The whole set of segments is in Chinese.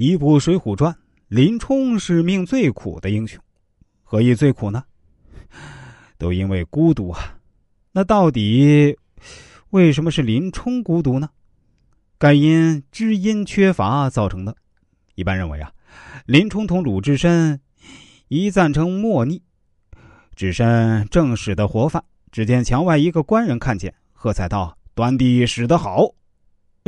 一部《水浒传》，林冲是命最苦的英雄，何以最苦呢？都因为孤独啊。那到底为什么是林冲孤独呢？该因知音缺乏造成的。一般认为啊，林冲同鲁智深一赞成莫逆，智深正使的活犯。只见墙外一个官人看见，喝彩道：“端地使得好！”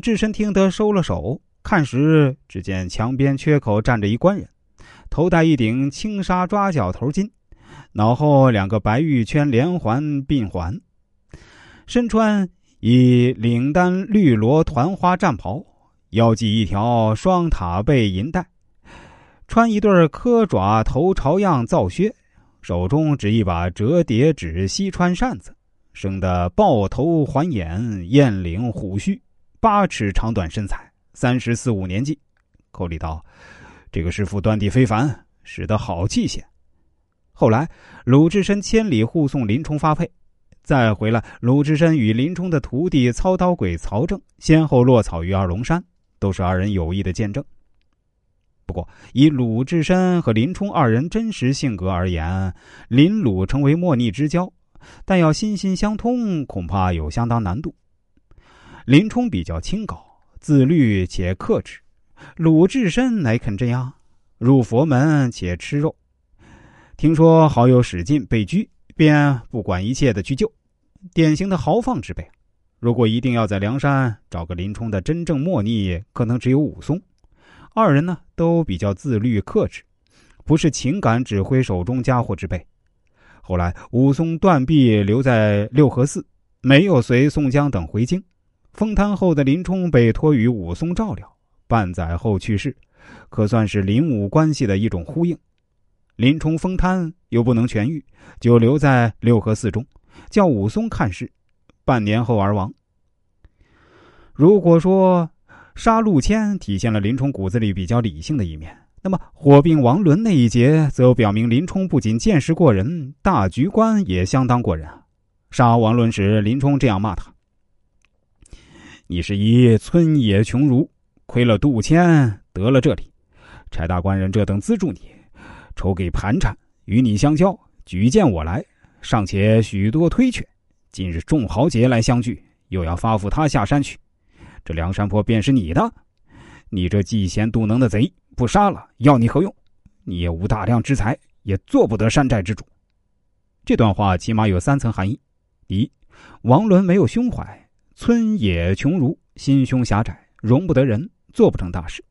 智深听得收了手，看时只见墙边缺口站着一官人，头戴一顶青纱抓脚头巾，脑后两个白玉圈连环鬓环，身穿一领单绿罗团花战袍，腰系一条双塔背银带，穿一对磕爪头朝样皂靴。手中执一把折叠纸西川扇子，生得豹头环眼、燕领虎须，八尺长短身材，三十四五年纪。口里道：“这个师傅端地非凡，使得好器械。”后来鲁智深千里护送林冲发配，再回来，鲁智深与林冲的徒弟操刀鬼曹正先后落草于二龙山，都是二人友谊的见证。不过，以鲁智深和林冲二人真实性格而言，林鲁成为莫逆之交，但要心心相通，恐怕有相当难度。林冲比较清高、自律且克制，鲁智深乃肯这样，入佛门且吃肉。听说好友史进被拘，便不管一切的去救，典型的豪放之辈。如果一定要在梁山找个林冲的真正莫逆，可能只有武松。二人呢都比较自律克制，不是情感指挥手中家伙之辈。后来武松断臂留在六合寺，没有随宋江等回京。封瘫后的林冲被托于武松照料，半载后去世，可算是林武关系的一种呼应。林冲封瘫又不能痊愈，就留在六合寺中，叫武松看事。半年后而亡。如果说，杀陆谦体现了林冲骨子里比较理性的一面，那么火并王伦那一节则表明林冲不仅见识过人，大局观也相当过人。杀王伦时，林冲这样骂他：“你是一村野穷儒，亏了杜谦得了这里，柴大官人这等资助你，筹给盘缠，与你相交，举荐我来，尚且许多推却。今日众豪杰来相聚，又要发付他下山去。”这梁山泊便是你的，你这嫉贤妒能的贼，不杀了要你何用？你也无大量之财，也做不得山寨之主。这段话起码有三层含义：第一，王伦没有胸怀，村野穷儒，心胸狭窄，容不得人，做不成大事。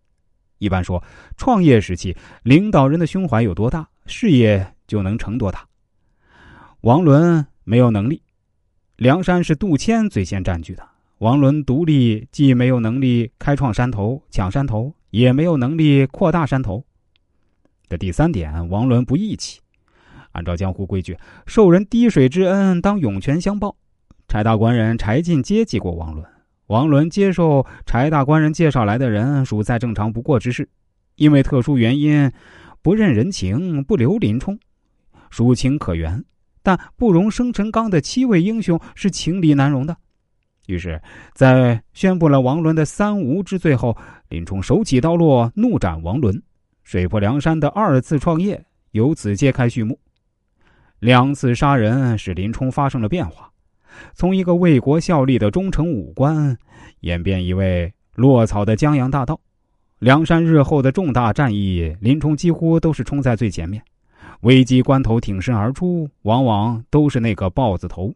一般说，创业时期领导人的胸怀有多大，事业就能成多大。王伦没有能力，梁山是杜迁最先占据的。王伦独立，既没有能力开创山头、抢山头，也没有能力扩大山头。这第三点，王伦不义气。按照江湖规矩，受人滴水之恩，当涌泉相报。柴大官人柴进接济过王伦，王伦接受柴大官人介绍来的人，属再正常不过之事。因为特殊原因，不认人情，不留林冲，属情可原。但不容生辰纲的七位英雄，是情理难容的。于是，在宣布了王伦的三无之罪后，林冲手起刀落，怒斩王伦，水泊梁山的二次创业由此揭开序幕。两次杀人使林冲发生了变化，从一个为国效力的忠诚武官，演变一位落草的江洋大盗。梁山日后的重大战役，林冲几乎都是冲在最前面，危机关头挺身而出，往往都是那个豹子头。